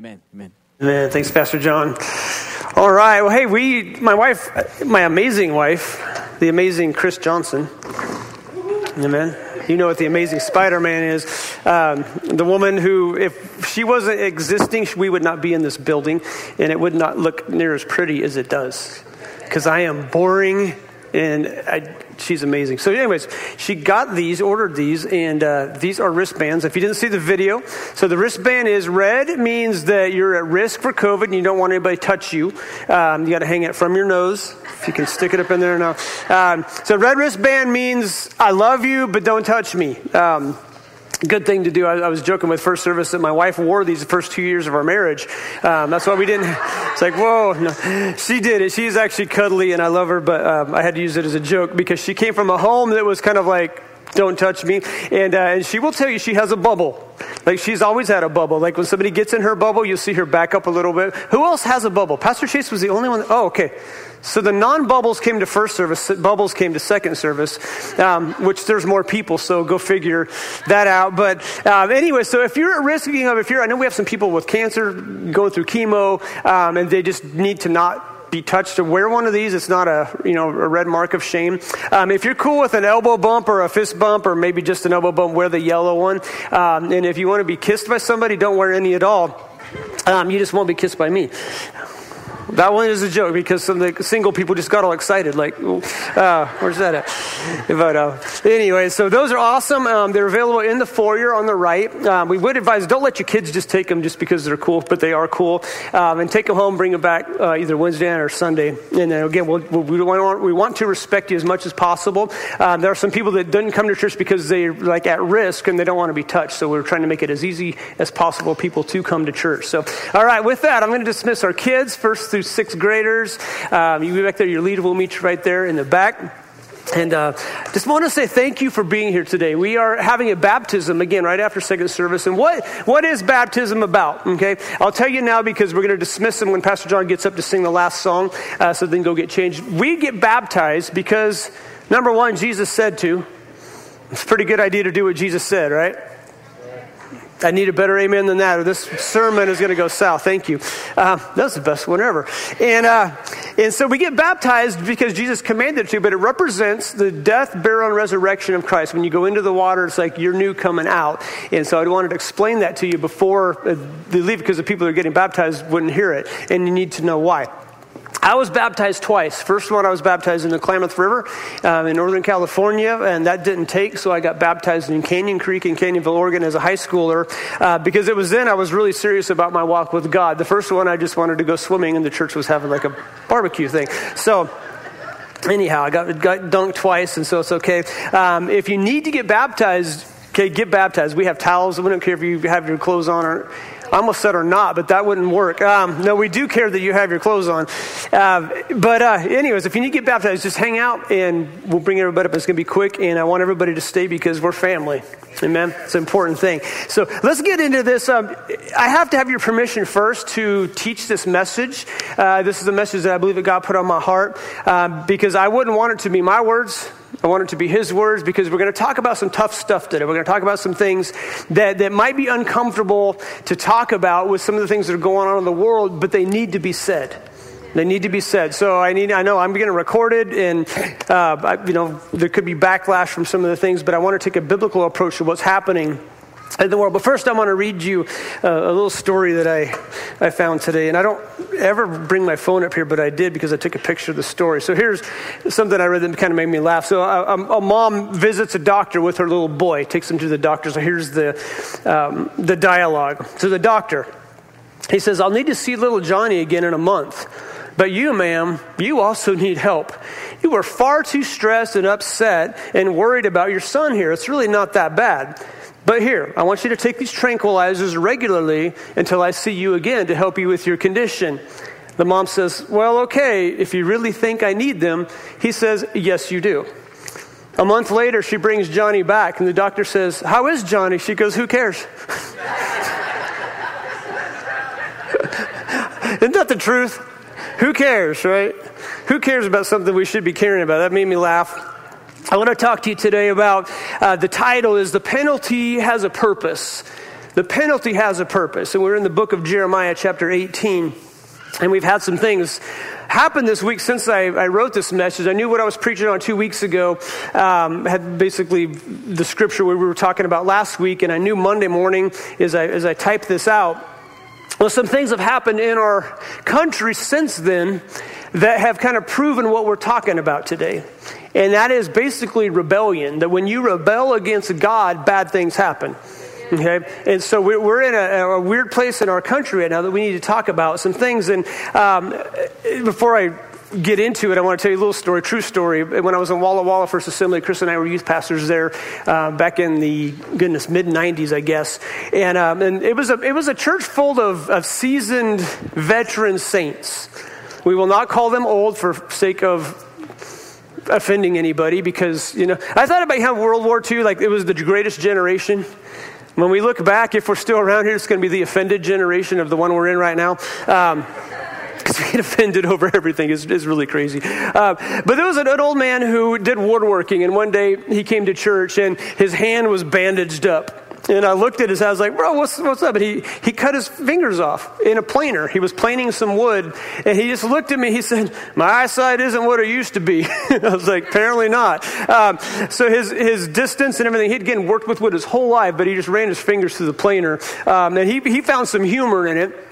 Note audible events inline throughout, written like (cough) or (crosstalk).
Amen. Amen. Amen. Thanks, Pastor John. All right. Well, hey, we, my wife, my amazing wife, the amazing Chris Johnson. Amen. You know what the amazing Spider Man is. Um, the woman who, if she wasn't existing, we would not be in this building, and it would not look near as pretty as it does. Because I am boring and I, she's amazing. So, anyways, she got these, ordered these, and uh, these are wristbands. If you didn't see the video, so the wristband is red means that you're at risk for COVID and you don't want anybody to touch you. Um, you got to hang it from your nose. If you can stick it up in there now. Um, so, red wristband means I love you, but don't touch me. Um, good thing to do. I, I, was joking with first service that my wife wore these the first two years of our marriage. Um, that's why we didn't. It's like, whoa, no. she did it. She's actually cuddly, and I love her, but um, I had to use it as a joke because she came from a home that was kind of like, don't touch me. And, uh, and she will tell you she has a bubble. Like she's always had a bubble. Like when somebody gets in her bubble, you'll see her back up a little bit. Who else has a bubble? Pastor Chase was the only one. Oh, okay. So the non bubbles came to first service, bubbles came to second service, um, which there's more people, so go figure that out. But um, anyway, so if you're at risk of, if you're, I know we have some people with cancer going through chemo, um, and they just need to not be touched to wear one of these. It's not a you know a red mark of shame. Um, if you're cool with an elbow bump or a fist bump or maybe just an elbow bump, wear the yellow one. Um, and if you want to be kissed by somebody, don't wear any at all. Um, you just won't be kissed by me. That one is a joke because some of the single people just got all excited, like, uh, where's that at? But uh, anyway, so those are awesome. Um, they're available in the foyer on the right. Um, we would advise don't let your kids just take them just because they're cool, but they are cool. Um, and take them home, bring them back uh, either Wednesday or Sunday. And then again, we'll, we, want, we want to respect you as much as possible. Um, there are some people that didn't come to church because they're like at risk and they don't want to be touched. So we're trying to make it as easy as possible for people to come to church. So, all right, with that, I'm going to dismiss our kids first through sixth graders. Um, you be back there, your leader will meet you right there in the back. And uh, just want to say thank you for being here today. We are having a baptism again right after second service. And what, what is baptism about? Okay, I'll tell you now because we're going to dismiss them when Pastor John gets up to sing the last song, uh, so then go get changed. We get baptized because number one, Jesus said to. It's a pretty good idea to do what Jesus said, right? I need a better amen than that, or this sermon is going to go south. Thank you. Uh, that's the best one ever. And, uh, and so we get baptized because Jesus commanded to, but it represents the death, burial, and resurrection of Christ. When you go into the water, it's like you're new coming out. And so I wanted to explain that to you before uh, they leave because the people that are getting baptized wouldn't hear it. And you need to know why. I was baptized twice. First one, I was baptized in the Klamath River um, in Northern California, and that didn't take, so I got baptized in Canyon Creek in Canyonville, Oregon as a high schooler uh, because it was then I was really serious about my walk with God. The first one, I just wanted to go swimming, and the church was having like a barbecue thing. So, anyhow, I got, got dunked twice, and so it's okay. Um, if you need to get baptized, okay, get baptized. We have towels. We don't care if you have your clothes on or I almost said or not, but that wouldn't work. Um, no, we do care that you have your clothes on. Uh, but, uh, anyways, if you need to get baptized, just hang out and we'll bring everybody up. It's going to be quick, and I want everybody to stay because we're family. Amen. It's an important thing. So let's get into this. Um, I have to have your permission first to teach this message. Uh, this is a message that I believe that God put on my heart uh, because I wouldn't want it to be my words. I want it to be his words because we're going to talk about some tough stuff today. We're going to talk about some things that, that might be uncomfortable to talk about with some of the things that are going on in the world, but they need to be said. They need to be said. So I need. I know I'm getting recorded, and uh, I, you know there could be backlash from some of the things, but I want to take a biblical approach to what's happening in the world. But first, I want to read you a, a little story that I, I found today. And I don't ever bring my phone up here, but I did because I took a picture of the story. So here's something I read that kind of made me laugh. So a, a mom visits a doctor with her little boy, takes him to the doctor. So here's the, um, the dialogue. So the doctor, he says, I'll need to see little Johnny again in a month. But you, ma'am, you also need help. You are far too stressed and upset and worried about your son here. It's really not that bad. But here, I want you to take these tranquilizers regularly until I see you again to help you with your condition. The mom says, Well, okay, if you really think I need them. He says, Yes, you do. A month later, she brings Johnny back, and the doctor says, How is Johnny? She goes, Who cares? (laughs) Isn't that the truth? Who cares, right? Who cares about something we should be caring about? That made me laugh. I want to talk to you today about uh, the title is The Penalty Has a Purpose. The penalty has a purpose. And we're in the book of Jeremiah, chapter 18. And we've had some things happen this week since I, I, wrote this message. I knew what I was preaching on two weeks ago um, had basically the scripture we were talking about last week, and I knew Monday morning as I, as I typed this out. Well, some things have happened in our country since then that have kind of proven what we're talking about today. And that is basically rebellion. That when you rebel against God, bad things happen. Okay, and so we're in a, a, weird place in our country right now that we need to talk about some things. And um, before I get into it, I want to tell you a little story, true story. When I was in Walla Walla First Assembly, Chris and I were youth pastors there uh, back in the goodness mid '90s, I guess. And um, and it was a it was a church full of, of seasoned veteran saints. We will not call them old for sake of offending anybody because you know I thought about how World War II, like it was the greatest generation. When we look back, if we're still around here, it's going to be the offended generation of the one we're in right now. Um, (laughs) because we get offended over everything is, is really crazy. Uh, but there was an, an, old man who did woodworking, and one day he came to church and his hand was bandaged up. And I looked at his I was like, bro, what's, what's up? And he, he cut his fingers off in a planer. He was planing some wood. And he just looked at me. He said, my eyesight isn't what it used to be. (laughs) I was like, apparently not. Um, so his, his distance and everything, he'd again worked with wood his whole life, but he just ran his fingers through the planer. Um, and he, he found some humor in it.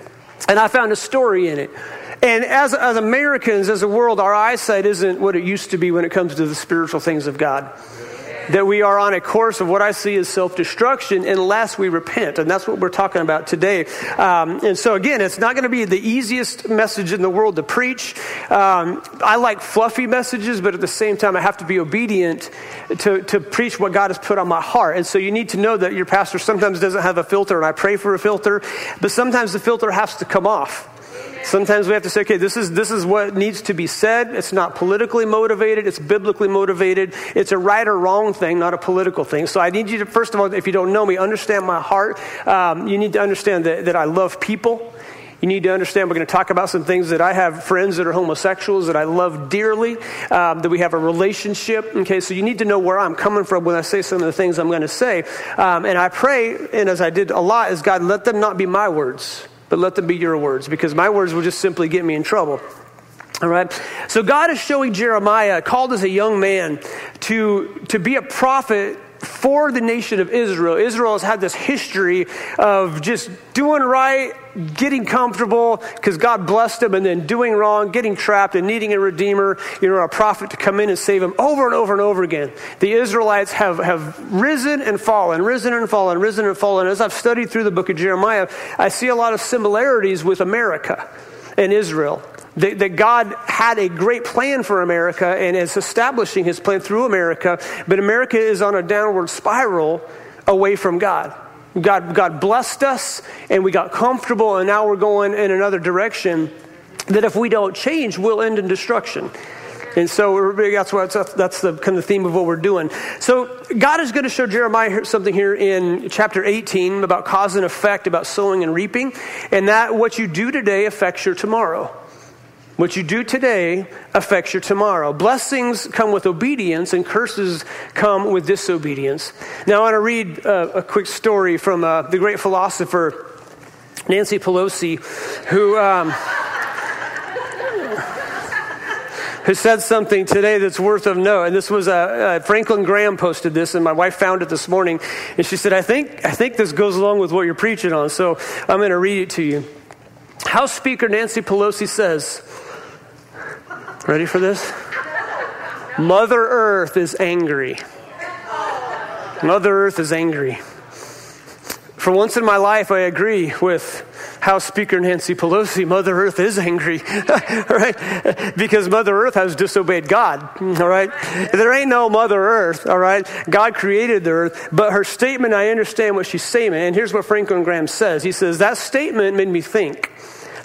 And I found a story in it. And as, as Americans, as a world, our eyesight isn't what it used to be when it comes to the spiritual things of God that we are on a course of what I see as self destruction unless we repent. And that's what we're talking about today. Um, and so, again, it's not going to be the easiest message in the world to preach. Um, I like fluffy messages, but at the same time, I have to be obedient to, to preach what God has put on my heart. And so, you need to know that your pastor sometimes doesn't have a filter, and I pray for a filter, but sometimes the filter has to come off. Sometimes we have to say, okay, this is, this is what needs to be said. It's not politically motivated, it's biblically motivated. It's a right or wrong thing, not a political thing. So I need you to, first of all, if you don't know me, understand my heart. Um, you need to understand that, that I love people. You need to understand we're going to talk about some things that I have friends that are homosexuals that I love dearly, um, that we have a relationship. Okay, so you need to know where I'm coming from when I say some of the things I'm going to say. Um, and I pray, and as I did a lot, is God, let them not be my words but let them be your words because my words will just simply get me in trouble. All right. So God is showing Jeremiah, called as a young man, to, to be a prophet for the nation of Israel. Israel has had this history of just doing right, getting comfortable because God blessed them, and then doing wrong, getting trapped, and needing a redeemer, you know, a prophet to come in and save them over and over and over again. The Israelites have, have risen and fallen, risen and fallen, risen and fallen. As I've studied through the book of Jeremiah, I see a lot of similarities with America and Israel that, that God had a great plan for America and is establishing his plan through America, but America is on a downward spiral away from God. God, God blessed us and we got comfortable, and now we're going in another direction that if we don't change, we'll end in destruction. And so that's what that's the kind of theme of what we're doing. So God is going to show Jeremiah something here in chapter 18 about cause and effect, about sowing and reaping, and that what you do today affects your tomorrow. What you do today affects your tomorrow. Blessings come with obedience, and curses come with disobedience. Now, I want to read uh, a quick story from uh, the great philosopher Nancy Pelosi, who. Um, who said something today that's worth of note. And this was uh, uh, Franklin Graham posted this, and my wife found it this morning. And she said, "I think I think this goes along with what you're preaching on." So I'm going to read it to you. House Speaker Nancy Pelosi says, Ready for this? Mother Earth is angry. Mother Earth is angry. For once in my life, I agree with House Speaker Nancy Pelosi. Mother Earth is angry, (laughs) right? Because Mother Earth has disobeyed God, all right? There ain't no Mother Earth, all right? God created the earth, but her statement, I understand what she's saying. And here's what Franklin Graham says He says, That statement made me think.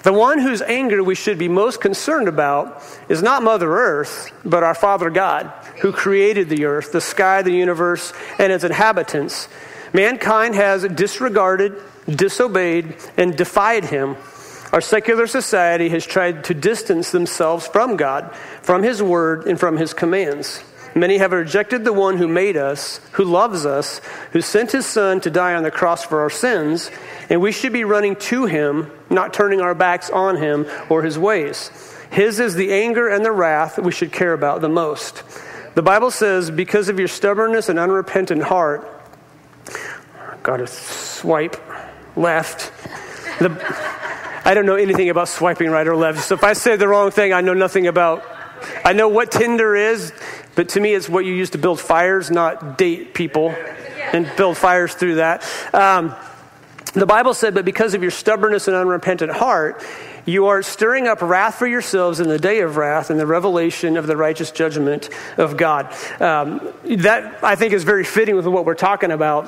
The one whose anger we should be most concerned about is not Mother Earth, but our Father God, who created the earth, the sky, the universe, and its inhabitants. Mankind has disregarded, disobeyed, and defied him. Our secular society has tried to distance themselves from God, from His Word, and from His commands. Many have rejected the one who made us, who loves us, who sent his son to die on the cross for our sins, and we should be running to him, not turning our backs on him or his ways. His is the anger and the wrath we should care about the most. The Bible says, because of your stubbornness and unrepentant heart, got to swipe left. The, I don't know anything about swiping right or left. So if I say the wrong thing, I know nothing about. I know what Tinder is, but to me, it's what you use to build fires, not date people and build fires through that. Um, the Bible said, but because of your stubbornness and unrepentant heart, you are stirring up wrath for yourselves in the day of wrath and the revelation of the righteous judgment of God. Um, that, I think, is very fitting with what we're talking about.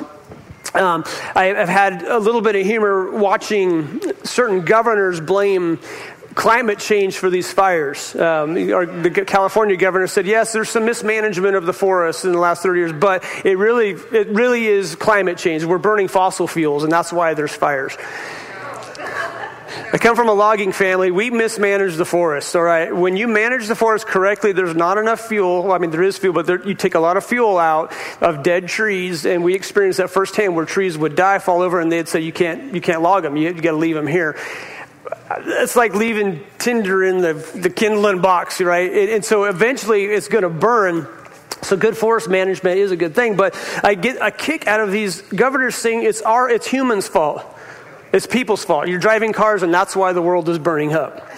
Um, I, have had a little bit of humor watching certain governors blame climate change for these fires. Um, the California governor said, yes, there's some mismanagement of the forests in the last 30 years, but it really, it really is climate change. We're burning fossil fuels, and that's why there's fires. I come from a logging family. We mismanage the forests, all right? When you manage the forest correctly, there's not enough fuel. Well, I mean, there is fuel, but there, you take a lot of fuel out of dead trees, and we experienced that firsthand where trees would die, fall over, and they'd say, you can't, you can't log them. You, you got to leave them here it's like leaving tinder in the, the kindling box, right? And, and so eventually it's going to burn. So good forest management is a good thing, but I get a kick out of these governors saying it's our, it's humans' fault. It's people's fault. You're driving cars and that's why the world is burning up.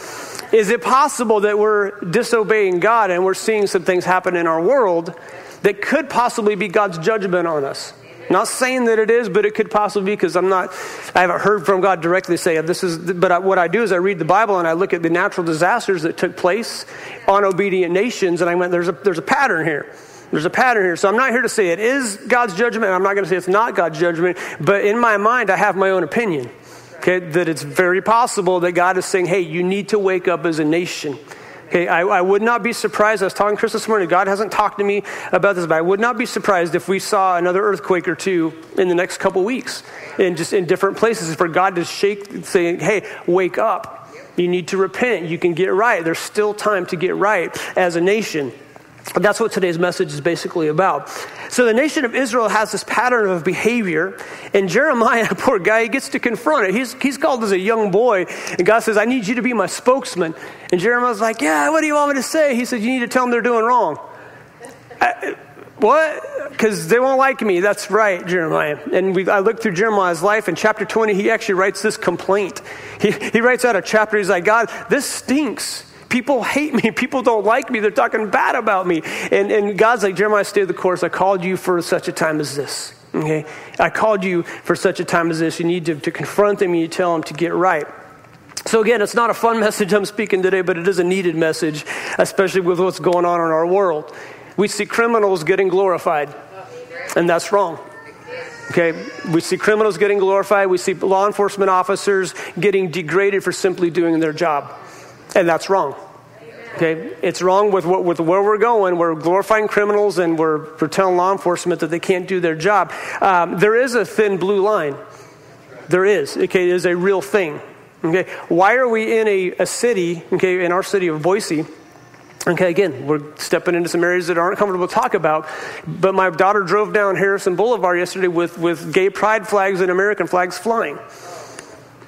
Is it possible that we're disobeying God and we're seeing some things happen in our world that could possibly be God's judgment on us? Not saying that it is, but it could possibly be because I'm not, I haven't heard from God directly say this is, but I, what I do is I read the Bible and I look at the natural disasters that took place on obedient nations and I went, there's a, there's a pattern here. There's a pattern here. So I'm not here to say it is God's judgment. I'm not going to say it's not God's judgment, but in my mind, I have my own opinion. Okay, that it's very possible that God is saying, hey, you need to wake up as a nation. Okay, I, I, would not be surprised. I was talking to Chris this morning. God hasn't talked to me about this, but I would not be surprised if we saw another earthquake or two in the next couple weeks, in just in different places, for God to shake, saying, "Hey, wake up! You need to repent. You can get right. There's still time to get right as a nation." That's what today's message is basically about. So the nation of Israel has this pattern of behavior, and Jeremiah, (laughs) poor guy, he gets to confront it. He's, he's called as a young boy, and God says, I need you to be my spokesman. And Jeremiah's like, Yeah, what do you want me to say? He said, You need to tell them they're doing wrong. I, what? Because they won't like me. That's right, Jeremiah. And we, I looked through Jeremiah's life. In chapter 20, he actually writes this complaint. He, he writes out a chapter. He's like, God, this stinks. People hate me. People don't like me. They're talking bad about me. And, and God's like, Jeremiah, stay the course. I called you for such a time as this. Okay? I called you for such a time as this. You need to, to confront them you tell them to get right. So, again, it's not a fun (laughs) message I'm speaking today, but it is a needed message, especially with what's going on in our world. We see criminals getting glorified, and that's wrong. Okay, we see criminals getting glorified. We see law enforcement officers getting degraded for simply doing their job. And that's wrong. Okay, it's wrong with, what, with where we're going. We're glorifying criminals and we're, we're telling law enforcement that they can't do their job. Um, there is a thin blue line. There is. Okay, it is a real thing. Okay, why are we in a, a city, okay, in our city of Boise? Okay, again, we're stepping into some areas that aren't comfortable to talk about. But my daughter drove down Harrison Boulevard yesterday with, with gay pride flags and American flags flying.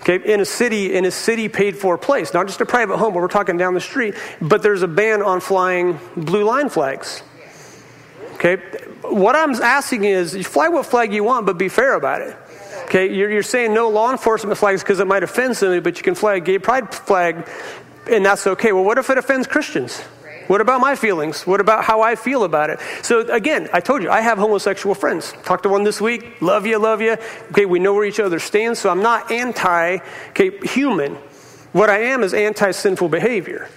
Okay, in a city, in a city paid for place, not just a private home, but we're talking down the street, but there's a ban on flying blue line flags. Okay, what I'm asking is, you fly what flag you want, but be fair about it. Okay, you're, you're saying no law enforcement flags because it might offend somebody, but you can fly a gay pride flag, and that's okay. Well, what if it offends Christians? What about my feelings? What about how I feel about it? So again, I told you, I have homosexual friends. Talked to one this week. Love you, love you. Okay, we know where each other stands, so I'm not anti okay, human. What I am is anti sinful behavior.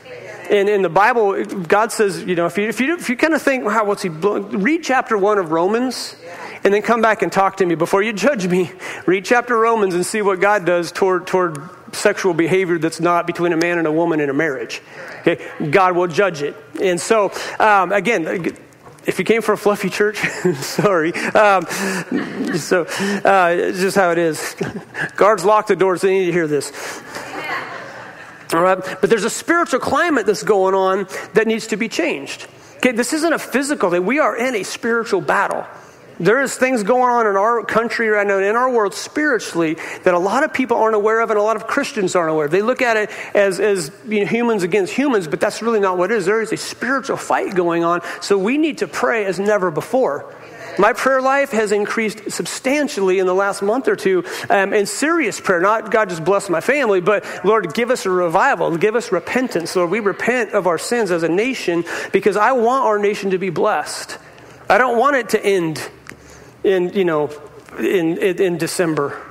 And in the Bible, God says, you know, if you, if you, if you kind of think, wow, what's he, read chapter one of Romans and then come back and talk to me before you judge me. Read chapter Romans and see what God does toward, toward sexual behavior that's not between a man and a woman in a marriage. Okay, God will judge it. And so, um, again, if you came for a fluffy church, (laughs) sorry. Um, so, uh, just how it is. (laughs) Guards lock the doors. They need to hear this. All right, but there's a spiritual climate that's going on that needs to be changed. Okay, this isn't a physical thing. We are in a spiritual battle. There is things going on in our country right now, and in our world spiritually, that a lot of people aren't aware of and a lot of Christians aren't aware of. They look at it as, as you know, humans against humans, but that's really not what it is. There is a spiritual fight going on, so we need to pray as never before. My prayer life has increased substantially in the last month or two um, in serious prayer. Not God just bless my family, but Lord, give us a revival, give us repentance. Lord, we repent of our sins as a nation because I want our nation to be blessed. I don't want it to end in, you know, in, in, in December.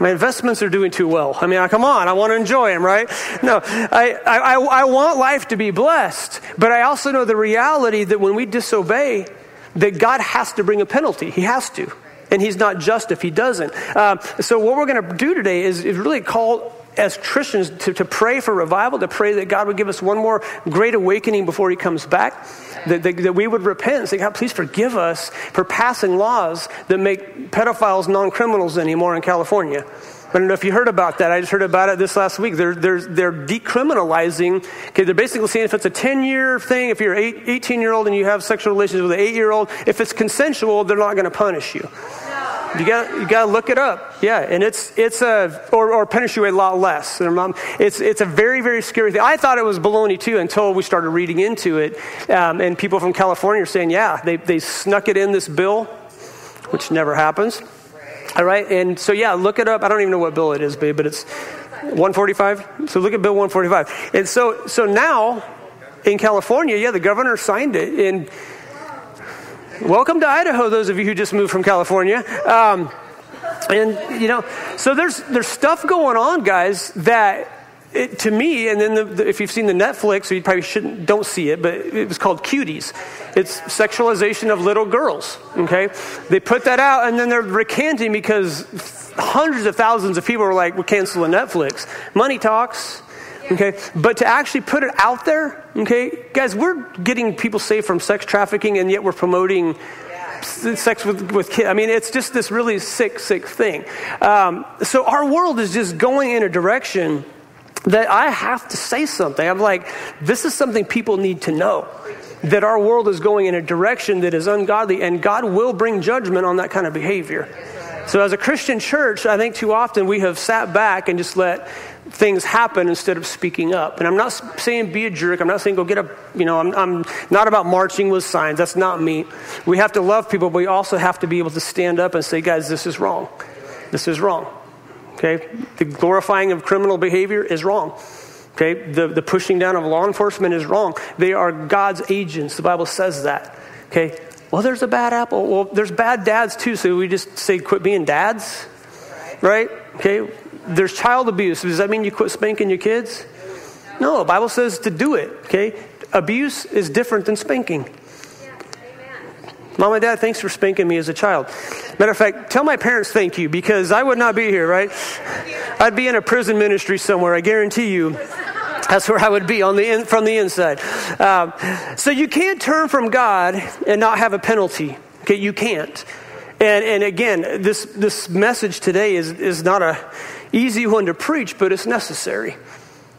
My investments are doing too well. I mean, I, come on, I want to enjoy them, right? No, I, I, I want life to be blessed, but I also know the reality that when we disobey, that God has to bring a penalty. He has to. And He's not just if He doesn't. Um, so, what we're going to do today is, is really call as Christians to, to pray for revival, to pray that God would give us one more great awakening before He comes back, that, that, that we would repent and say, God, please forgive us for passing laws that make pedophiles non criminals anymore in California. I don't know if you heard about that. I just heard about it this last week. They're, they're, they're decriminalizing. Okay, they're basically saying if it's a 10 year thing, if you're an 18 year old and you have sexual relations with an 8 year old, if it's consensual, they're not going to punish you. You got you got to look it up. Yeah, and it's it's a or, or punish you a lot less. It's it's a very very scary thing. I thought it was baloney too until we started reading into it, um, and people from California are saying, yeah, they they snuck it in this bill, which never happens. All right, and so yeah, look it up. I don't even know what bill it is, babe, but it's 145. So look at Bill 145. And so so now in California, yeah, the governor signed it. And welcome to Idaho, those of you who just moved from California. Um, and you know, so there's there's stuff going on, guys, that it, to me, and then the, the, if you've seen the Netflix, you probably shouldn't, don't see it, but it was called Cuties. It's sexualization of little girls. Okay, they put that out, and then they're recanting because hundreds of thousands of people are like, "We're canceling Netflix." Money talks. Okay, but to actually put it out there, okay, guys, we're getting people saved from sex trafficking, and yet we're promoting sex with, with kids. I mean, it's just this really sick, sick thing. Um, so our world is just going in a direction that I have to say something. I'm like, this is something people need to know. That our world is going in a direction that is ungodly, and God will bring judgment on that kind of behavior. So, as a Christian church, I think too often we have sat back and just let things happen instead of speaking up. And I'm not saying be a jerk. I'm not saying go get a, you know, I'm, I'm not about marching with signs. That's not me. We have to love people, but we also have to be able to stand up and say, guys, this is wrong. This is wrong. Okay? The glorifying of criminal behavior is wrong. Okay? The, the pushing down of law enforcement is wrong. They are God's agents. The Bible says that. Okay? Well, there's a bad apple. Well, there's bad dads too, so we just say quit being dads. Right? Okay? There's child abuse. Does that mean you quit spanking your kids? No, the Bible says to do it. Okay? Abuse is different than spanking. Mom and Dad, thanks for spanking me as a child. Matter of fact, tell my parents thank you because I would not be here, right? I'd be in a prison ministry somewhere, I guarantee you. That's where I would be on the in, from the inside. Um, so you can't turn from God and not have a penalty. Okay, you can't. And, and again, this, this message today is, is not a easy one to preach, but it's necessary.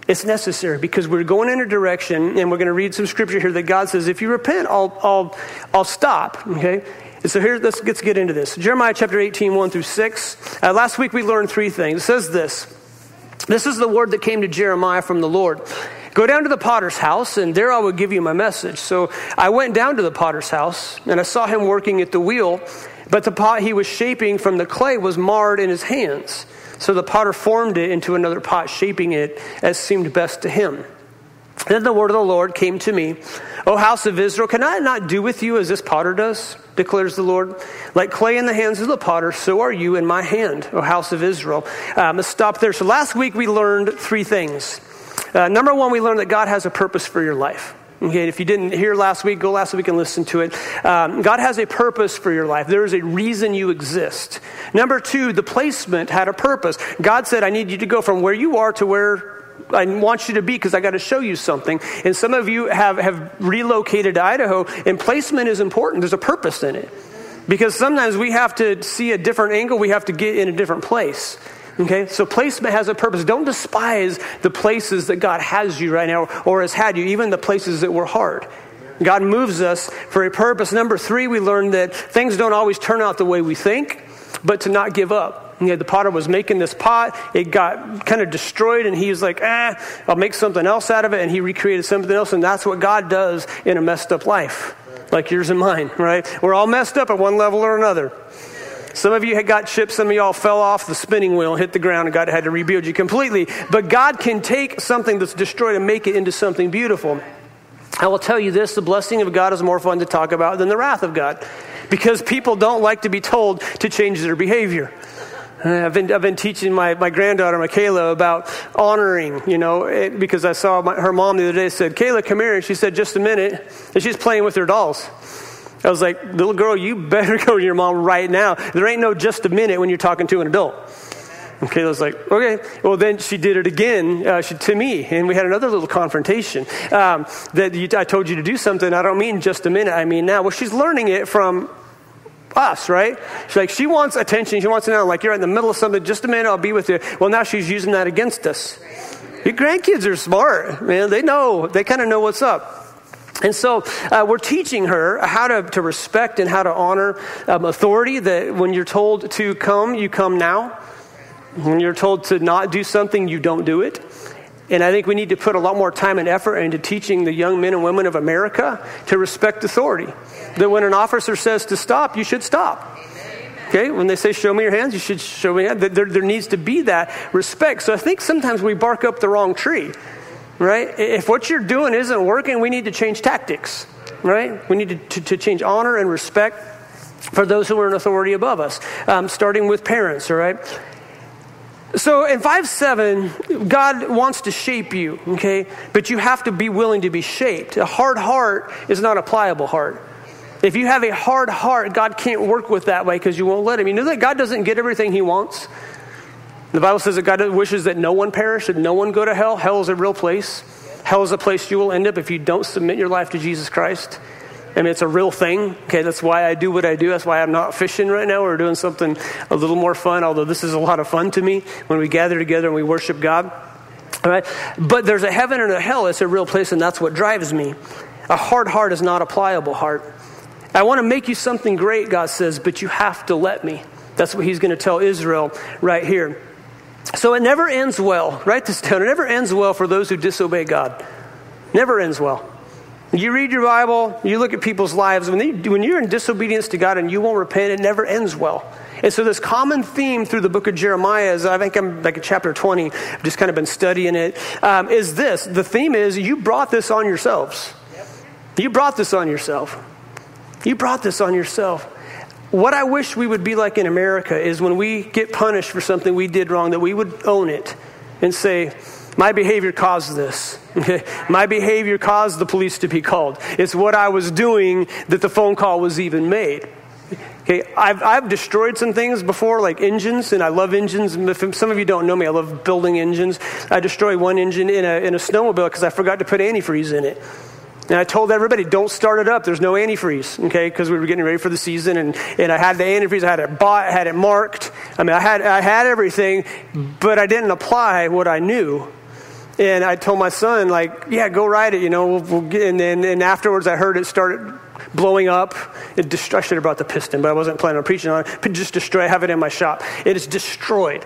It's necessary because we're going in a direction, and we're going to read some scripture here that God says, if you repent, I'll, I'll, I'll stop. Okay? And so here, let's, let's get into this. Jeremiah chapter 18, 1 through 6. Uh, last week we learned three things. It says this This is the word that came to Jeremiah from the Lord. Go down to the potter's house, and there I will give you my message. So I went down to the potter's house, and I saw him working at the wheel, but the pot he was shaping from the clay was marred in his hands. So the potter formed it into another pot, shaping it as seemed best to him. Then the word of the Lord came to me, O house of Israel, can I not do with you as this potter does? declares the Lord. Like clay in the hands of the potter, so are you in my hand, O house of Israel. Um, let's stop there. So last week we learned three things. Uh, number one, we learned that God has a purpose for your life. Okay, if you didn't hear last week, go last week and listen to it. Um, God has a purpose for your life. There is a reason you exist. Number two, the placement had a purpose. God said, I need you to go from where you are to where I want you to be because I got to show you something. And some of you have, have relocated to Idaho, and placement is important. There's a purpose in it. Because sometimes we have to see a different angle, we have to get in a different place. Okay, so placement has a purpose. Don't despise the places that God has you right now or has had you, even the places that were hard. God moves us for a purpose. Number three, we learned that things don't always turn out the way we think, but to not give up. You know, the potter was making this pot. It got kind of destroyed, and he was like, ah, I'll make something else out of it. And he recreated something else. And that's what God does in a messed up life, like yours and mine, right? We're all messed up at one level or another. Some of you had got chips, some of y'all fell off the spinning wheel, hit the ground, and God had to rebuild you completely. But God can take something that's destroyed and make it into something beautiful. I will tell you this the blessing of God is more fun to talk about than the wrath of God because people don't like to be told to change their behavior. Uh, I've been, I've been teaching my, my granddaughter, Michaela, about honoring, you know, it, because I saw my, her mom the other day said, Kayla, come here. And she said, just a minute. And she's playing with her dolls. I was like, little girl, you better (laughs) go to your mom right now. There ain't no just a minute when you're talking to an adult. And Kayla's like, okay. Well, then she did it again uh, she, to me, and we had another little confrontation. Um, that you, I told you to do something. I don't mean just a minute. I mean now. Well, she's learning it from us, right? She's like, she wants attention. She wants to know, like, you're in the middle of something. Just a minute, I'll be with you. Well, now she's using that against us. Your grandkids are smart, man. They know. They kind of know what's up. And so uh, we're teaching her how to, to respect and how to honor um, authority. That when you're told to come, you come now. When you're told to not do something, you don't do it. And I think we need to put a lot more time and effort into teaching the young men and women of America to respect authority. That when an officer says to stop, you should stop. Okay, when they say show me your hands, you should show me. There, there needs to be that respect. So I think sometimes we bark up the wrong tree right? If what you're doing isn't working, we need to change tactics, right? We need to, to, to change honor and respect for those who are in authority above us, um, starting with parents, all right? So in 5 7, God wants to shape you, okay? But you have to be willing to be shaped. A hard heart is not a pliable heart. If you have a hard heart, God can't work with that way because you won't let Him. You know that God doesn't get everything He wants? The Bible says that God wishes that no one perish, that no one go to hell. Hell is a real place. Hell is a place you will end up if you don't submit your life to Jesus Christ. I mean, it's a real thing. Okay, that's why I do what I do. That's why I'm not fishing right now. We're doing something a little more fun, although this is a lot of fun to me when we gather together and we worship God. All right? But there's a heaven and a hell. It's a real place, and that's what drives me. A hard heart is not a pliable heart. I want to make you something great, God says, but you have to let me. That's what he's going to tell Israel right here. So it never ends well. Write this down. It never ends well for those who disobey God. Never ends well. You read your Bible, you look at people's lives, when, they, when you're in disobedience to God and you won't repent, it never ends well. And so, this common theme through the book of Jeremiah is I think I'm like chapter 20, I've just kind of been studying it. Um, is this the theme is you brought this on yourselves. You brought this on yourself. You brought this on yourself. What I wish we would be like in America is when we get punished for something we did wrong, that we would own it and say, my behavior caused this. (laughs) My behavior caused the police to be called. It's what I was doing that the phone call was even made. Okay, I've, I've destroyed some things before, like engines, and I love engines. If some of you don't know me, I love building engines. I destroyed one engine in a, in a snowmobile because I forgot to put antifreeze in it. And I told everybody, don't start it up. There's no antifreeze, okay? Because we were getting ready for the season, and, and I had the antifreeze. I had it bought, I had it marked. I mean, I had, I had everything, but I didn't apply what I knew. And I told my son, like, yeah, go ride it, you know. We'll, we'll get, and then and afterwards, I heard it started blowing up. It dest- I should have brought the piston, but I wasn't planning on preaching on it. Just destroy. Have it in my shop. It is destroyed.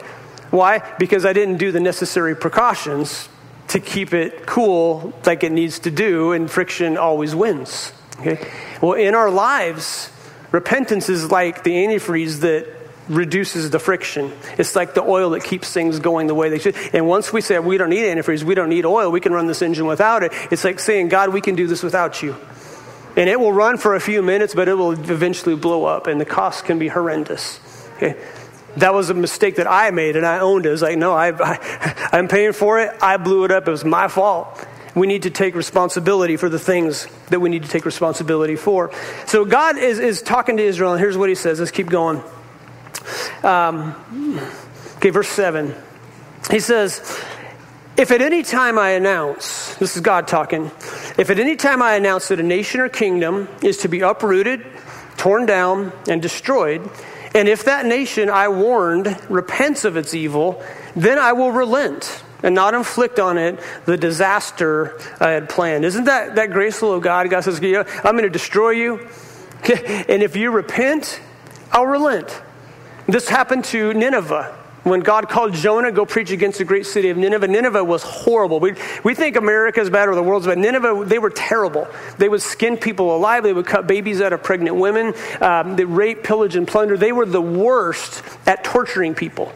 Why? Because I didn't do the necessary precautions to keep it cool like it needs to do, and friction always wins. Okay? Well, in our lives, repentance is like the antifreeze that reduces the friction. It's like the oil that keeps things going the way they should. And once we say we don't need antifreeze, we don't need oil, we can run this engine without it. It's like saying, God, we can do this without you. And it will run for a few minutes, but it will eventually blow up, and the cost can be horrendous. Okay? That was a mistake that I made and I owned it. It was like, no, I, I, (laughs) I'm paying for it. I blew it up. It was my fault. We need to take responsibility for the things that we need to take responsibility for. So God is, is talking to Israel, and here's what he says. Let's keep going. Um, okay, verse 7. He says, If at any time I announce, this is God talking, if at any time I announce that a nation or kingdom is to be uprooted, torn down, and destroyed, and if that nation I warned repents of its evil, then I will relent and not inflict on it the disaster I had planned. Isn't that, that graceful of God? God says, I'm going to destroy you. (laughs) and if you repent, I'll relent. This happened to Nineveh. When God called Jonah, go preach against the great city of Nineveh, Nineveh was horrible. We, we think America is bad or the world's bad. Nineveh, they were terrible. They would skin people alive. They would cut babies out of pregnant women. Um, they rape, pillage, and plunder. They were the worst at torturing people.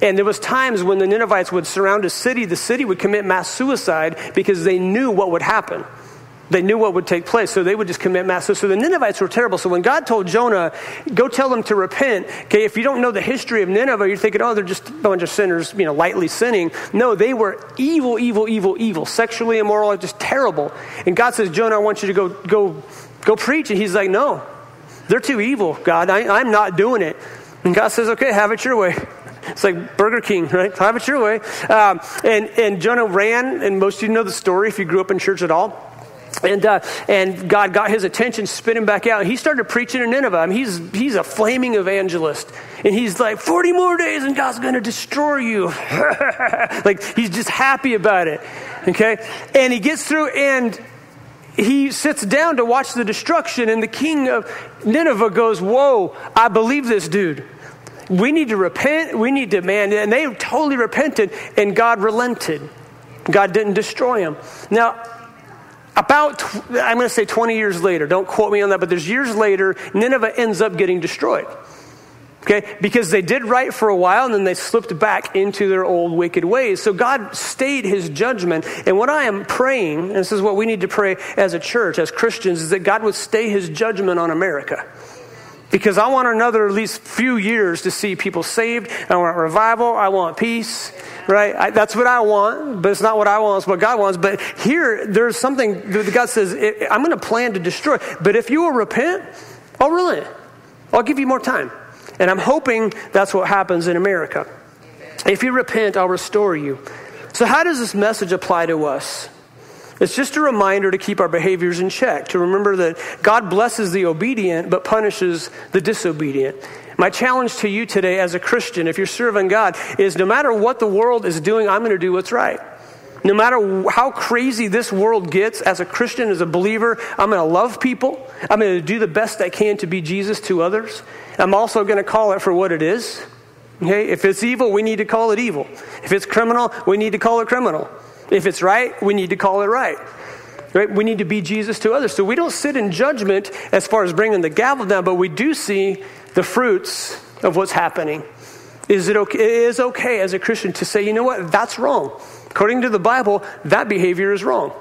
And there was times when the Ninevites would surround a city, the city would commit mass suicide because they knew what would happen. They knew what would take place, so they would just commit mass. So the Ninevites were terrible. So when God told Jonah, go tell them to repent, okay, if you don't know the history of Nineveh, you're thinking, oh, they're just a bunch of sinners, you know, lightly sinning. No, they were evil, evil, evil, evil, sexually immoral, just terrible. And God says, Jonah, I want you to go, go, go preach. And he's like, no, they're too evil, God. I, I'm not doing it. And God says, okay, have it your way. (laughs) It's like Burger King, right? Have it your way. Um, and, and Jonah ran, and most of you know the story if you grew up in church at all. And, uh, and God got his attention, spit him back out. He started preaching in Nineveh. I mean, he's, he's a flaming evangelist. And he's like, 40 more days and God's going to destroy you. (laughs) like, he's just happy about it. Okay? And he gets through and he sits down to watch the destruction. And the king of Nineveh goes, Whoa, I believe this dude. We need to repent. We need to, man. And they totally repented, and God relented. God didn't destroy him. Now, about, I'm going to say 20 years later, don't quote me on that, but there's years later, Nineveh ends up getting destroyed. Okay? Because they did right for a while and then they slipped back into their old wicked ways. So God stayed his judgment. And what I am praying, and this is what we need to pray as a church, as Christians, is that God would stay his judgment on America. Because I want another at least few years to see people saved. I want revival. I want peace right? I, that's what I want, but it's not what I want, it's what God wants. But here, there's something that God says, I'm going to plan to destroy. But if you will repent, I'll relent. I'll give you more time. And I'm hoping that's what happens in America. If you repent, I'll restore you. So, how does this message apply to us? It's just a reminder to keep our behaviors in check, to remember that God blesses the obedient but punishes the disobedient. My challenge to you today as a Christian, if you're serving God, is no matter what the world is doing, I'm going to do what's right. No matter how crazy this world gets, as a Christian, as a believer, I'm going to love people. I'm going to do the best I can to be Jesus to others. I'm also going to call it for what it is. Okay? If it's evil, we need to call it evil. If it's criminal, we need to call it criminal. If it's right, we need to call it right. Right? We need to be Jesus to others. So we don't sit in judgment as far as bringing the gavel down, but we do see the fruits of what's happening. Is it okay, it is okay as a Christian to say, you know what, that's wrong. According to the Bible, that behavior is wrong.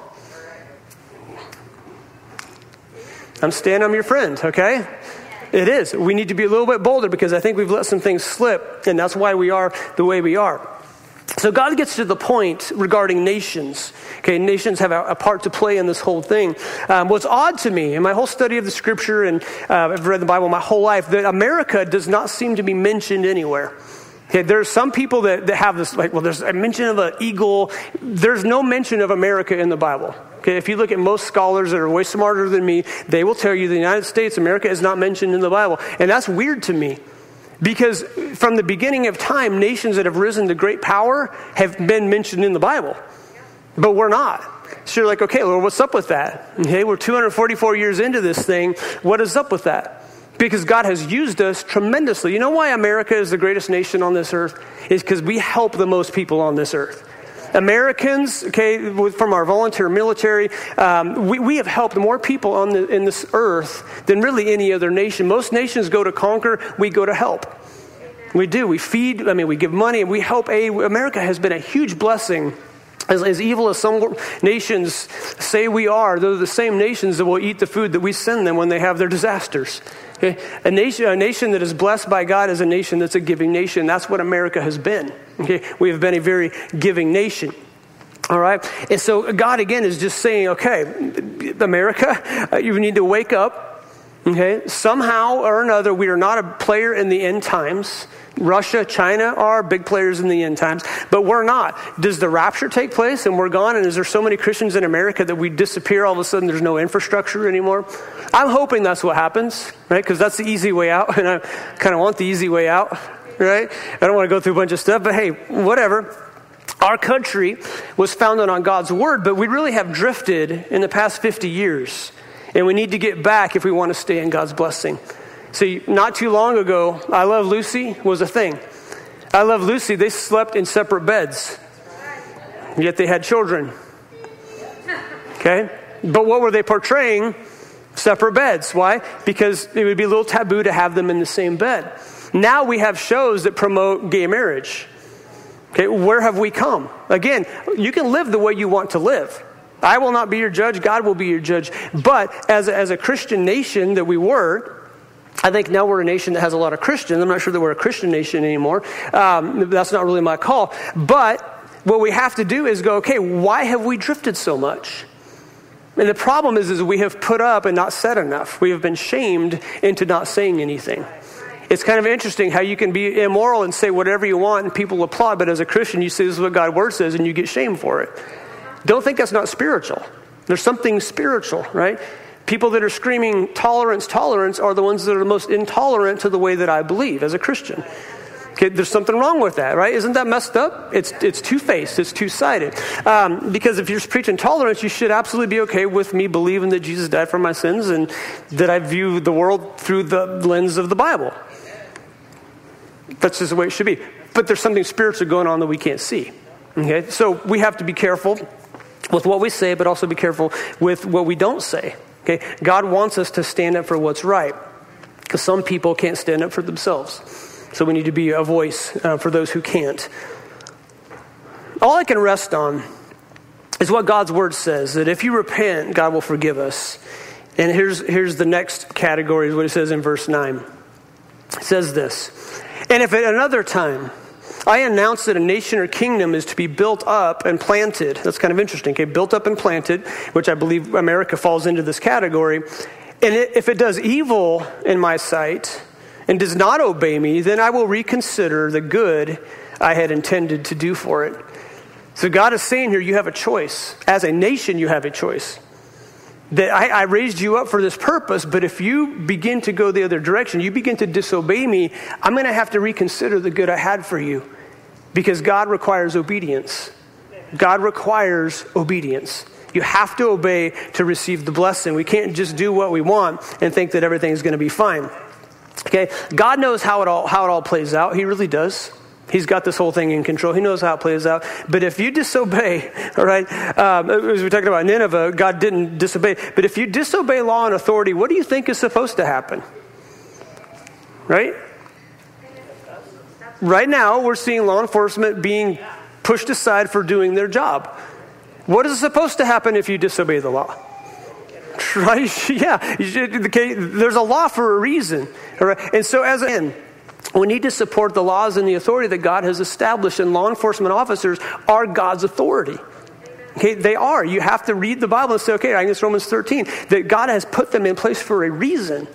I'm staying on your friend, okay? It is. We need to be a little bit bolder because I think we've let some things slip, and that's why we are the way we are. So God gets to the point regarding nations. Okay, nations have a, a part to play in this whole thing. Um, what's odd to me in my whole study of the scripture, and uh, I've read the Bible my whole life, that America does not seem to be mentioned anywhere. Okay, there's some people that, that have this, like, well, there's a mention of an eagle. There's no mention of America in the Bible. Okay, if you look at most scholars that are way smarter than me, they will tell you the United States, America is not mentioned in the Bible. And that's weird to me. Because from the beginning of time, nations that have risen to great power have been mentioned in the Bible, but we're not. So you're like, okay, Lord, what's up with that? Okay, we're 244 years into this thing. What is up with that? Because God has used us tremendously. You know why America is the greatest nation on this earth? Is because we help the most people on this earth. Americans, okay, from our volunteer military, um, we, we have helped more people on the, in this earth than really any other nation. Most nations go to conquer, we go to help. We do. We feed, I mean, we give money and we help aid. America has been a huge blessing. As, as evil as some nations say we are, they're the same nations that will eat the food that we send them when they have their disasters. Okay? A, nation, a nation that is blessed by God is a nation that's a giving nation. That's what America has been. Okay? We have been a very giving nation. All right? And so God, again, is just saying, okay, America, (laughs) you need to wake up. Okay? Somehow or another, we are not a player in the end times. Russia, China are big players in the end times, but we're not. Does the rapture take place and we're gone? And is there so many Christians in America that we disappear all of a sudden? There's no infrastructure anymore. I'm hoping that's what happens, right? Because that's the easy way out, (laughs) and I kind of want the easy way out, right? I don't want to go through a bunch of stuff, but hey, whatever. Our country was founded on God's word, but we really have drifted in the past 50 years. And we need to get back if we want to stay in God's blessing. See, not too long ago, I Love Lucy was a thing. I Love Lucy, they slept in separate beds, yet they had children. Okay? But what were they portraying? Separate beds. Why? Because it would be a little taboo to have them in the same bed. Now we have shows that promote gay marriage. Okay, where have we come? Again, you can live the way you want to live. I will not be your judge, God will be your judge. But as a, as a Christian nation that we were, I think now we're a nation that has a lot of Christians. I'm not sure that we're a Christian nation anymore. Um, that's not really my call. But what we have to do is go, okay, why have we drifted so much? And the problem is, is we have put up and not said enough. We have been shamed into not saying anything. It's kind of interesting how you can be immoral and say whatever you want and people applaud, but as a Christian, you say this is what God's word says and you get shamed for it. Don't think that's not spiritual. There's something spiritual, right? People that are screaming tolerance, tolerance are the ones that are the most intolerant to the way that I believe as a Christian. Okay, there's something wrong with that, right? Isn't that messed up? It's, it's two faced, it's two sided. Um, because if you're preaching tolerance, you should absolutely be okay with me believing that Jesus died for my sins and that I view the world through the lens of the Bible. That's just the way it should be. But there's something spiritual going on that we can't see. Okay? So we have to be careful with what we say, but also be careful with what we don't say. Okay? God wants us to stand up for what's right. Because some people can't stand up for themselves. So we need to be a voice uh, for those who can't. All I can rest on is what God's word says that if you repent, God will forgive us. And here's, here's the next category, is what it says in verse 9. It says this and if at another time I announce that a nation or kingdom is to be built up and planted, that's kind of interesting, okay? Built up and planted, which I believe America falls into this category. And if it does evil in my sight and does not obey me, then I will reconsider the good I had intended to do for it. So God is saying here, you have a choice. As a nation, you have a choice that I, I, raised you up for this purpose, but if you begin to go the other direction, you begin to disobey me, I'm going to have to reconsider the good I had for you because God requires obedience. God requires obedience. You have to obey to receive the blessing. We can't just do what we want and think that everything's going to be fine. Okay? God knows how it all how it all plays out. He really does. He's got this whole thing in control. He knows how it plays out. But if you disobey, (laughs) all right, um, as we're talking about Nineveh, God didn't disobey. But if you disobey law and authority, what do you think is supposed to happen? Right? Right now, we're seeing law enforcement being pushed aside for doing their job. What is supposed to happen if you disobey the law? (laughs) Right? (laughs) Yeah. There's a law for a reason. All right? And so, as an we need to support the laws and the authority that God has established, and law enforcement officers are God's authority. Okay, they are. You have to read the Bible and say, okay, I guess Romans 13, that God has put them in place for a reason.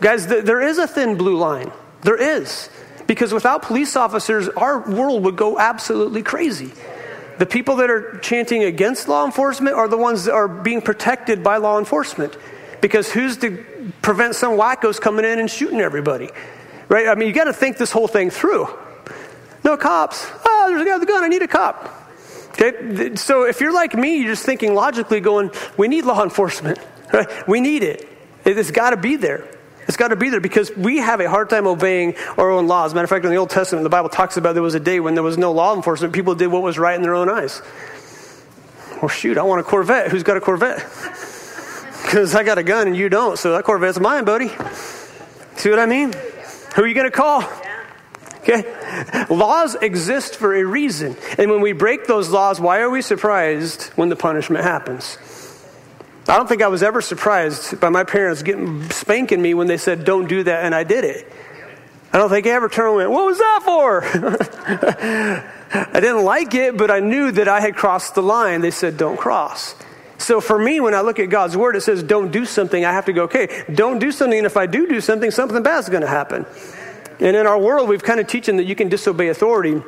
Guys, there is a thin blue line. There is. Because without police officers, our world would go absolutely crazy. The people that are chanting against law enforcement are the ones that are being protected by law enforcement. Because who's to prevent some wackos coming in and shooting everybody? Right? I mean, you got to think this whole thing through. No cops. Oh, there's a guy with a gun. I need a cop. Okay? So if you're like me, you're just thinking logically, going, we need law enforcement. (laughs) Right? We need it. It's got to be there. It's got to be there because we have a hard time obeying our own laws. Matter of fact, in the Old Testament, the Bible talks about there was a day when there was no law enforcement. People did what was right in their own eyes. Well, shoot, I want a Corvette. Who's got a Corvette? (laughs) Because I got a gun and you don't, so that Corvette's mine, buddy. See what I mean? Who are you going to call? Okay? Laws exist for a reason. And when we break those laws, why are we surprised when the punishment happens? I don't think I was ever surprised by my parents getting spanking me when they said, don't do that, and I did it. I don't think I ever turned and went, what was that for? (laughs) I didn't like it, but I knew that I had crossed the line. They said, don't cross. So for me, when I look at God's word, it says, don't do something. I have to go, okay, don't do something. And if I do do something, something bad is going to happen. And in our world, we've kind of teaching that you can disobey authority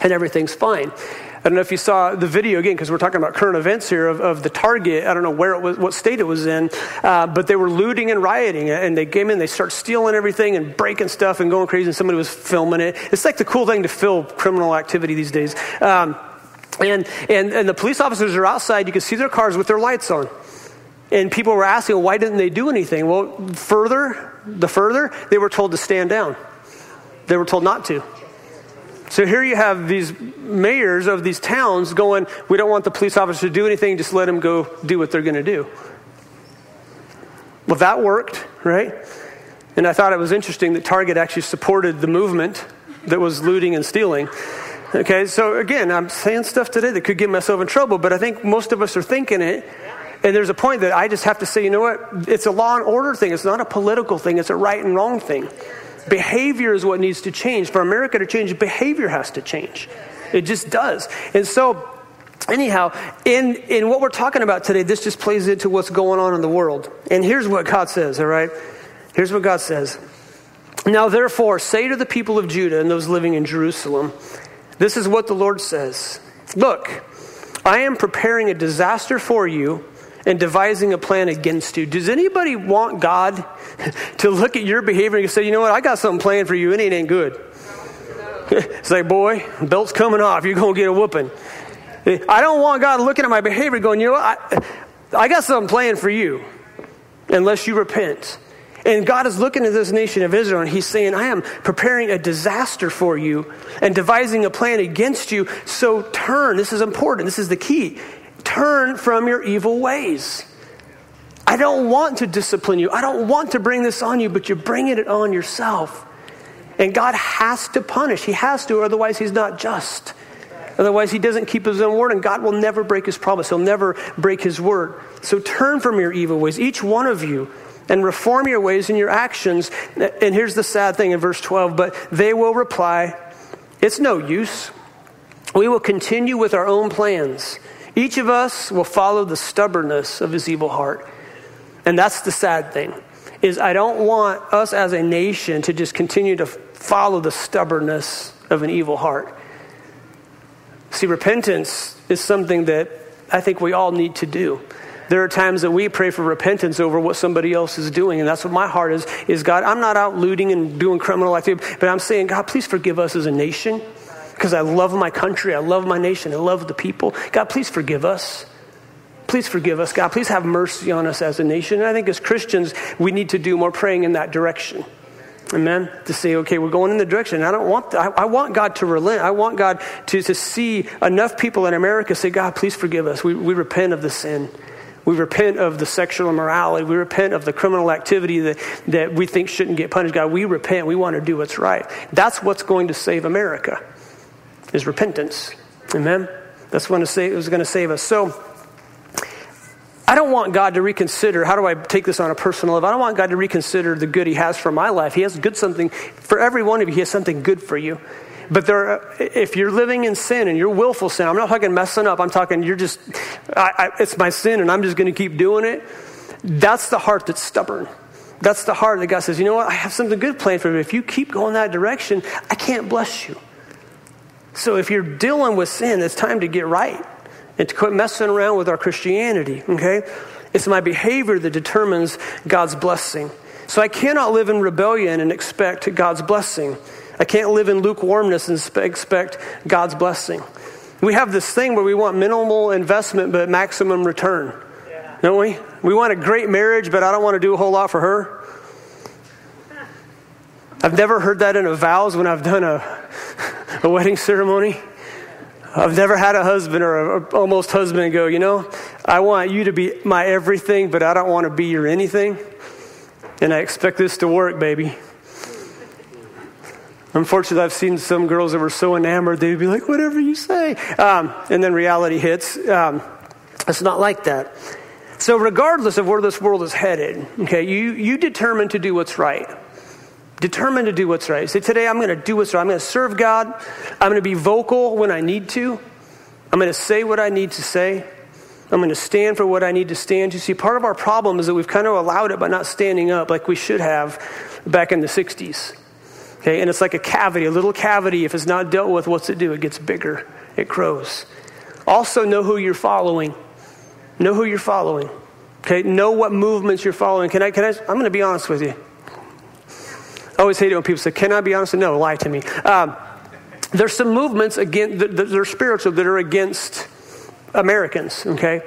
and everything's fine. I don't know if you saw the video again, because we're talking about current events here of, of, the Target. I don't know where it was, what state it was in, uh, but they were looting and rioting, and they came in, they start stealing everything and breaking stuff and going crazy, and somebody was filming it. It's like the cool thing to film criminal activity these days. Um, And, and, and the police officers are outside. You can see their cars with their lights on. And people were asking, why didn't they do anything? Well, further, the further, they were told to stand down. They were told not to. So here you have these mayors of these towns going, we don't want the police officers to do anything, just let them go do what they're going to do. Well, that worked, right? And I thought it was interesting that Target actually supported the movement that was looting and stealing. Okay, so again, I'm saying stuff today that could get myself in trouble, but I think most of us are thinking it. And there's a point that I just have to say, you know what? It's a law and order thing. It's not a political thing. It's a right and wrong thing. Behavior is what needs to change. For America to change, behavior has to change. It just does. And so, anyhow, in, in what we're talking about today, this just plays into what's going on in the world. And here's what God says, all right? Here's what God says. Now, therefore, say to the people of Judah and those living in Jerusalem, this is what the Lord says Look, I am preparing a disaster for you and devising a plan against you. Does anybody want God (laughs) to look at your behavior and say, you know what, I got something planned for you and it ain't good? (laughs) Say, boy, belt's coming off. You're going to get a whooping. I don't want God looking at my behavior going, you know what, I, I got something planned for you unless you repent. And God is looking at this nation of Israel and He's saying, I am preparing a disaster for you and devising a plan against you. So turn. This is important. This is the key. Turn from your evil ways. I don't want to discipline you. I don't want to bring this on you, but you're bringing it on yourself. And God has to punish. He has to, otherwise, He's not just. Otherwise, He doesn't keep His own word, and God will never break His promise. He'll never break His word. So turn from your evil ways, each one of you and reform your ways and your actions. And here's the sad thing in verse 12 but they will reply, It's no use. We will continue with our own plans. Each of us will follow the stubbornness of his evil heart. And that's the sad thing. Is I don't want us as a nation to just continue to follow the stubbornness of an evil heart. See, repentance is something that I think we all need to do. There are times that we pray for repentance over what somebody else is doing, and that's what my heart is. Is God? I'm not out looting and doing criminal activity, but I'm saying, God, please forgive us as a nation, because I love my country, I love my nation, I love the people. God, please forgive us. Please forgive us, God. Please have mercy on us as a nation. And I think as Christians, we need to do more praying in that direction. Amen. To say, okay, we're going in the direction. I don't want, I, I, want God to relent. I want God to, to see enough people in America say, God, please forgive us. We, we repent of the sin. We repent of the sexual immorality. We repent of the criminal activity that, that we think shouldn't get punished. God, we repent. We want to do what's right. That's what's going to save America, is repentance. Amen? That's what is going to save us. So, I don't want God to reconsider. How do I take this on a personal level? I don't want God to reconsider the good He has for my life. He has good something for every one of you. He has something good for you. But there, if you're living in sin and you're willful sin, I'm not talking messing up. I'm talking you're just, I, I, it's my sin and I'm just going to keep doing it. That's the heart that's stubborn. That's the heart that God says, you know what? I have something good planned for you. If you keep going that direction, I can't bless you. So if you're dealing with sin, it's time to get right and to quit messing around with our Christianity, okay? It's my behavior that determines God's blessing. So I cannot live in rebellion and expect God's blessing. I can't live in lukewarmness and expect God's blessing. We have this thing where we want minimal investment but maximum return. Yeah. Don't we? We want a great marriage, but I don't want to do a whole lot for her. I've never heard that in a vows when I've done a, (laughs) a wedding ceremony. I've never had a husband or a, almost husband go, you know, I want you to be my everything, but I don't want to be your anything. And I expect this to work, baby. Unfortunately, I've seen some girls that were so enamored, they'd be like, whatever you say. Um, and then reality hits. Um, it's not like that. So, regardless of where this world is headed, okay, you, you determine to do what's right. Determine to do what's right. Say, today I'm going to do what's right. I'm going to serve God. I'm going to be vocal when I need to. I'm going to say what I need to say. I'm going to stand for what I need to stand. You see, part of our problem is that we've kind of allowed it by not standing up like we should have back in the 60s. Okay, and it's like a cavity, a little cavity. If it's not dealt with, what's it do? It gets bigger, it grows. Also, know who you're following. Know who you're following. Okay, know what movements you're following. Can I, can I, I'm going to be honest with you. I always hate it when people say, Can I be honest? No, lie to me. Um, there's some movements against that are spiritual that are against Americans. Okay,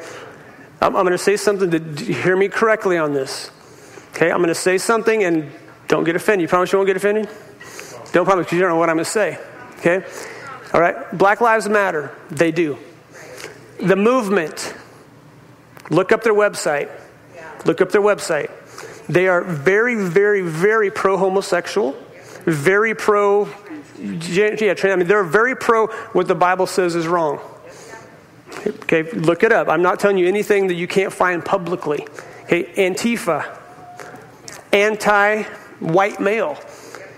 I'm, I'm going to say something to hear me correctly on this. Okay, I'm going to say something and don't get offended. You promise you won't get offended? Don't promise because you don't know what I'm going to say. Okay, all right. Black Lives Matter. They do. The movement. Look up their website. Look up their website. They are very, very, very pro homosexual, very pro yeah, I mean, they're very pro what the Bible says is wrong. Okay, look it up. I'm not telling you anything that you can't find publicly. Okay, Antifa, anti white male.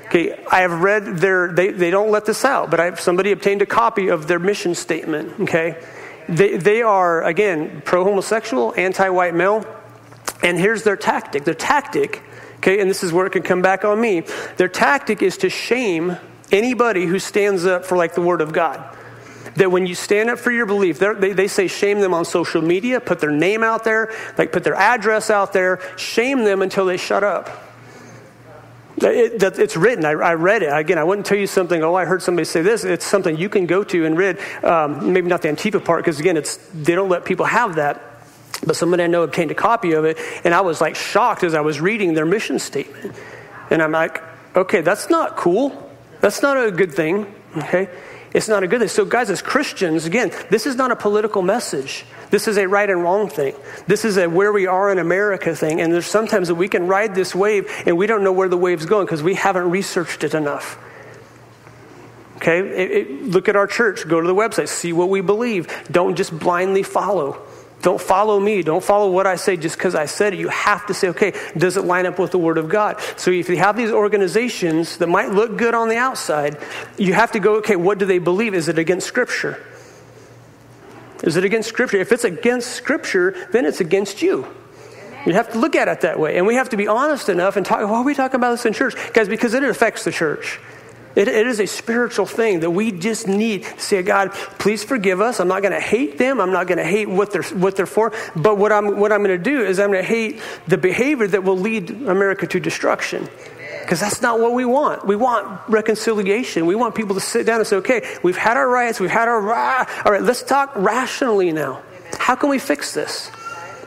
Okay, I have read their, they, they don't let this out, but I, somebody obtained a copy of their mission statement. Okay, they, they are, again, pro homosexual, anti white male. And here's their tactic. Their tactic, okay, and this is where it can come back on me. Their tactic is to shame Anybody who stands up for like the Word of God. That when you stand up for your belief, they, they say shame them on social media, put their name out there, like put their address out there, shame them until they shut up. It, it's written. I, I, read it. Again, I wouldn't tell you something, oh, I heard somebody say this. It's something you can go to and read. Um, maybe not the Antifa part, because again, it's, they don't let people have that. But somebody I know obtained a copy of it, and I was like shocked as I was reading their mission statement. And I'm like, okay, that's not cool. That's not a good thing, okay? It's not a good thing. So, guys, as Christians, again, this is not a political message. This is a right and wrong thing. This is a where we are in America thing. And there's sometimes that we can ride this wave and we don't know where the wave's going because we haven't researched it enough. Okay? It, it, look at our church. Go to the website. See what we believe. Don't just blindly follow. Don't follow me. Don't follow what I say just because I said it. You have to say, okay, does it line up with the Word of God? So if you have these organizations that might look good on the outside, you have to go, okay, what do they believe? Is it against Scripture? Is it against Scripture? If it's against Scripture, then it's against you. You have to look at it that way. And we have to be honest enough and talk, why are we talking about this in church? Guys, because it affects the church. It, it is a spiritual thing that we just need to say, God, please forgive us. I'm not going to hate them. I'm not going to hate what they're, what they're for. But what I'm, what I'm going to do is I'm going to hate the behavior that will lead America to destruction. Because that's not what we want. We want reconciliation. We want people to sit down and say, okay, we've had our rights, we've had our, rah. all right, let's talk rationally now. How can we fix this?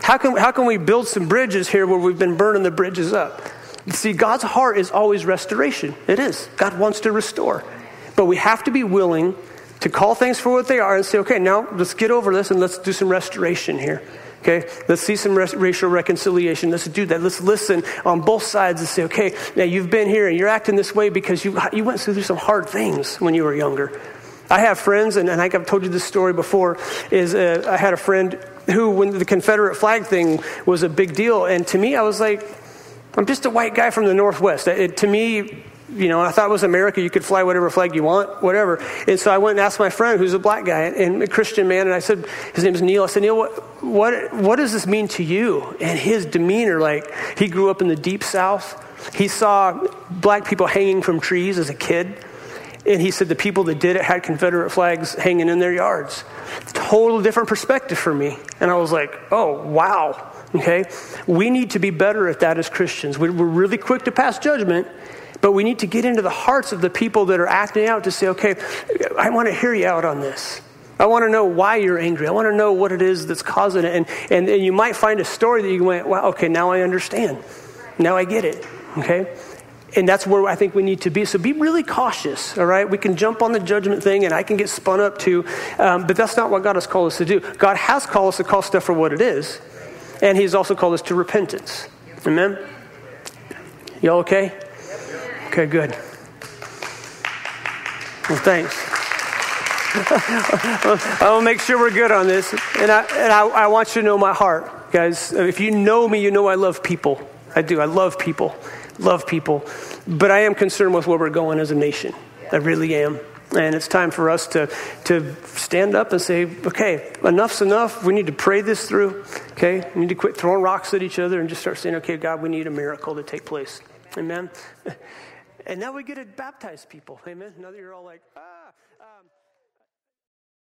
How can, how can we build some bridges here where we've been burning the bridges up? See, God's heart is always restoration. It is. God wants to restore. But we have to be willing to call things for what they are and say, okay, now let's get over this and let's do some restoration here. Okay, let's see some res- racial reconciliation. Let's do that. Let's listen on both sides and say, okay, now you've been here and you're acting this way because you, you went through some hard things when you were younger. I have friends, and, and I think I've told you this story before, is uh, I had a friend who, when the Confederate flag thing was a big deal, and to me, I was like, I'm just a white guy from the Northwest. It, to me, you know, I thought it was America. You could fly whatever flag you want, whatever. And so I went and asked my friend, who's a black guy and a Christian man, and I said, his name is Neil. I said, Neil, what, what, what does this mean to you? And his demeanor, like, he grew up in the deep South. He saw black people hanging from trees as a kid. And he said the people that did it had Confederate flags hanging in their yards. Total different perspective for me. And I was like, oh, wow. Okay? We need to be better at that as Christians. We're really quick to pass judgment, but we need to get into the hearts of the people that are acting out to say, okay, I want to hear you out on this. I want to know why you're angry. I want to know what it is that's causing it. And, and, and you might find a story that you went, wow, okay, now I understand. Now I get it. Okay? And that's where I think we need to be. So be really cautious, all right? We can jump on the judgment thing and I can get spun up too, um, but that's not what God has called us to do. God has called us to call stuff for what it is. And he's also called us to repentance. Amen? Y'all okay? Okay, good. Well, thanks. (laughs) I'll make sure we're good on this. And, I, and I, I want you to know my heart, guys. If you know me, you know I love people. I do. I love people. Love people. But I am concerned with where we're going as a nation. I really am. And it's time for us to, to stand up and say, okay, enough's enough. We need to pray this through. Okay? We need to quit throwing rocks at each other and just start saying, okay, God, we need a miracle to take place. Amen? (laughs) And now we get to baptize people. Amen? Now that you're all like, ah.